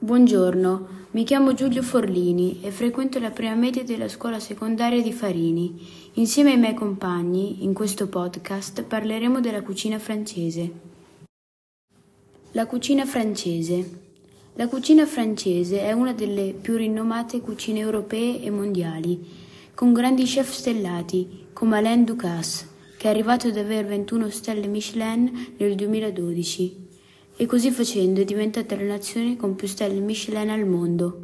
Buongiorno, mi chiamo Giulio Forlini e frequento la prima media della scuola secondaria di Farini. Insieme ai miei compagni, in questo podcast, parleremo della cucina francese. La cucina francese. La cucina francese è una delle più rinomate cucine europee e mondiali, con grandi chef stellati come Alain Ducasse, che è arrivato ad avere 21 stelle Michelin nel 2012 e così facendo è diventata la nazione con più stelle Michelin al mondo.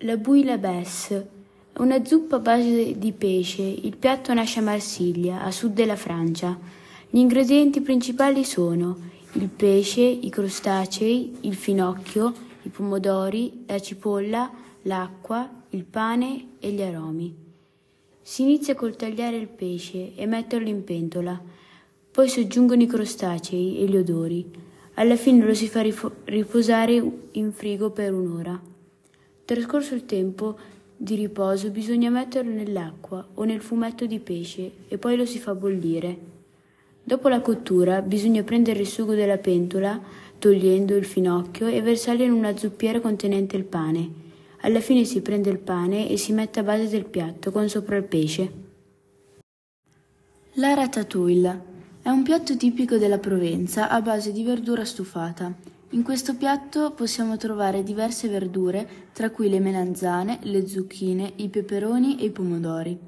La bouillabaisse è una zuppa a base di pesce. Il piatto nasce a Marsiglia, a sud della Francia. Gli ingredienti principali sono il pesce, i crostacei, il finocchio, i pomodori, la cipolla, l'acqua, il pane e gli aromi. Si inizia col tagliare il pesce e metterlo in pentola poi si aggiungono i crostacei e gli odori. Alla fine lo si fa riposare in frigo per un'ora. Trascorso il tempo di riposo bisogna metterlo nell'acqua o nel fumetto di pesce e poi lo si fa bollire. Dopo la cottura bisogna prendere il sugo della pentola, togliendo il finocchio e versarlo in una zuppiera contenente il pane. Alla fine si prende il pane e si mette a base del piatto con sopra il pesce. La ratatouille è un piatto tipico della Provenza a base di verdura stufata. In questo piatto possiamo trovare diverse verdure, tra cui le melanzane, le zucchine, i peperoni e i pomodori.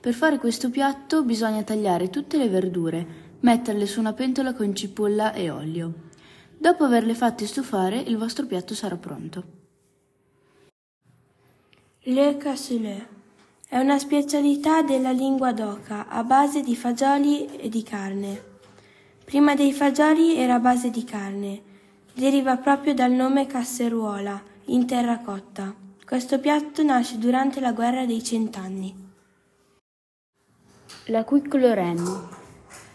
Per fare questo piatto bisogna tagliare tutte le verdure, metterle su una pentola con cipolla e olio. Dopo averle fatte stufare, il vostro piatto sarà pronto. Le cassoulet è una specialità della lingua d'oca a base di fagioli e di carne. Prima dei fagioli era a base di carne. Deriva proprio dal nome casseruola, in terracotta. Questo piatto nasce durante la guerra dei cent'anni. La Quick Lorraine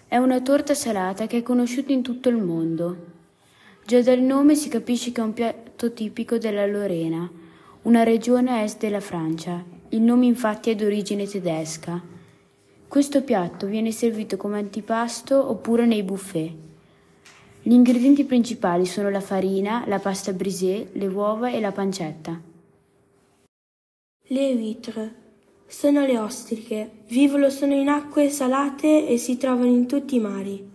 è una torta salata che è conosciuta in tutto il mondo. Già dal nome si capisce che è un piatto tipico della Lorena, una regione a est della Francia, il nome infatti è d'origine tedesca. Questo piatto viene servito come antipasto oppure nei buffet. Gli ingredienti principali sono la farina, la pasta brisée, le uova e la pancetta. Le huîtres sono le ostriche, vivono solo in acque salate e si trovano in tutti i mari.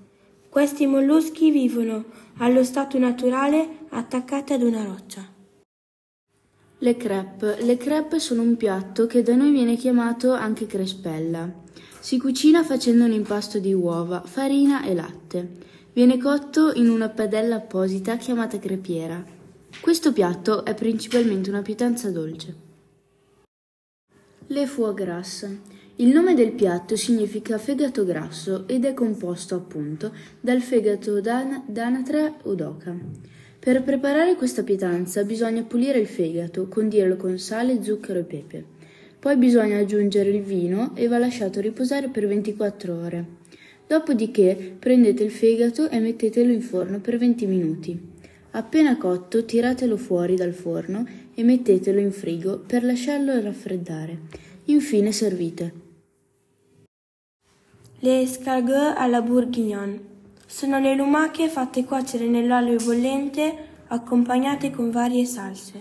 Questi molluschi vivono allo stato naturale attaccati ad una roccia. Le crepe. Le crepe sono un piatto che da noi viene chiamato anche crespella. Si cucina facendo un impasto di uova, farina e latte. Viene cotto in una padella apposita chiamata crepiera. Questo piatto è principalmente una pietanza dolce. Le foie gras. Il nome del piatto significa fegato grasso ed è composto appunto dal fegato d'anatra o d'oca. Per preparare questa pietanza bisogna pulire il fegato, condirlo con sale, zucchero e pepe. Poi bisogna aggiungere il vino e va lasciato riposare per 24 ore. Dopodiché prendete il fegato e mettetelo in forno per 20 minuti. Appena cotto tiratelo fuori dal forno e mettetelo in frigo per lasciarlo raffreddare. Infine servite. Le escargots alla bourguignon sono le lumache fatte cuocere nell'olio bollente accompagnate con varie salse.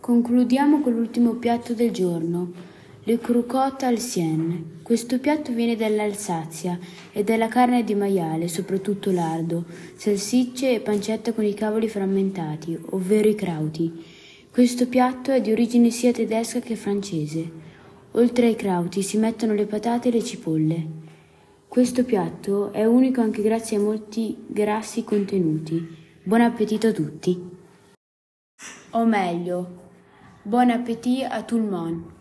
Concludiamo con l'ultimo piatto del giorno, le croquotte al Sienne. Questo piatto viene dall'Alsazia e dalla carne di maiale, soprattutto lardo, salsicce e pancetta con i cavoli frammentati, ovvero i krauti. Questo piatto è di origine sia tedesca che francese. Oltre ai krauti si mettono le patate e le cipolle. Questo piatto è unico anche grazie ai molti grassi contenuti. Buon appetito a tutti! O meglio, buon appetito a tout le monde!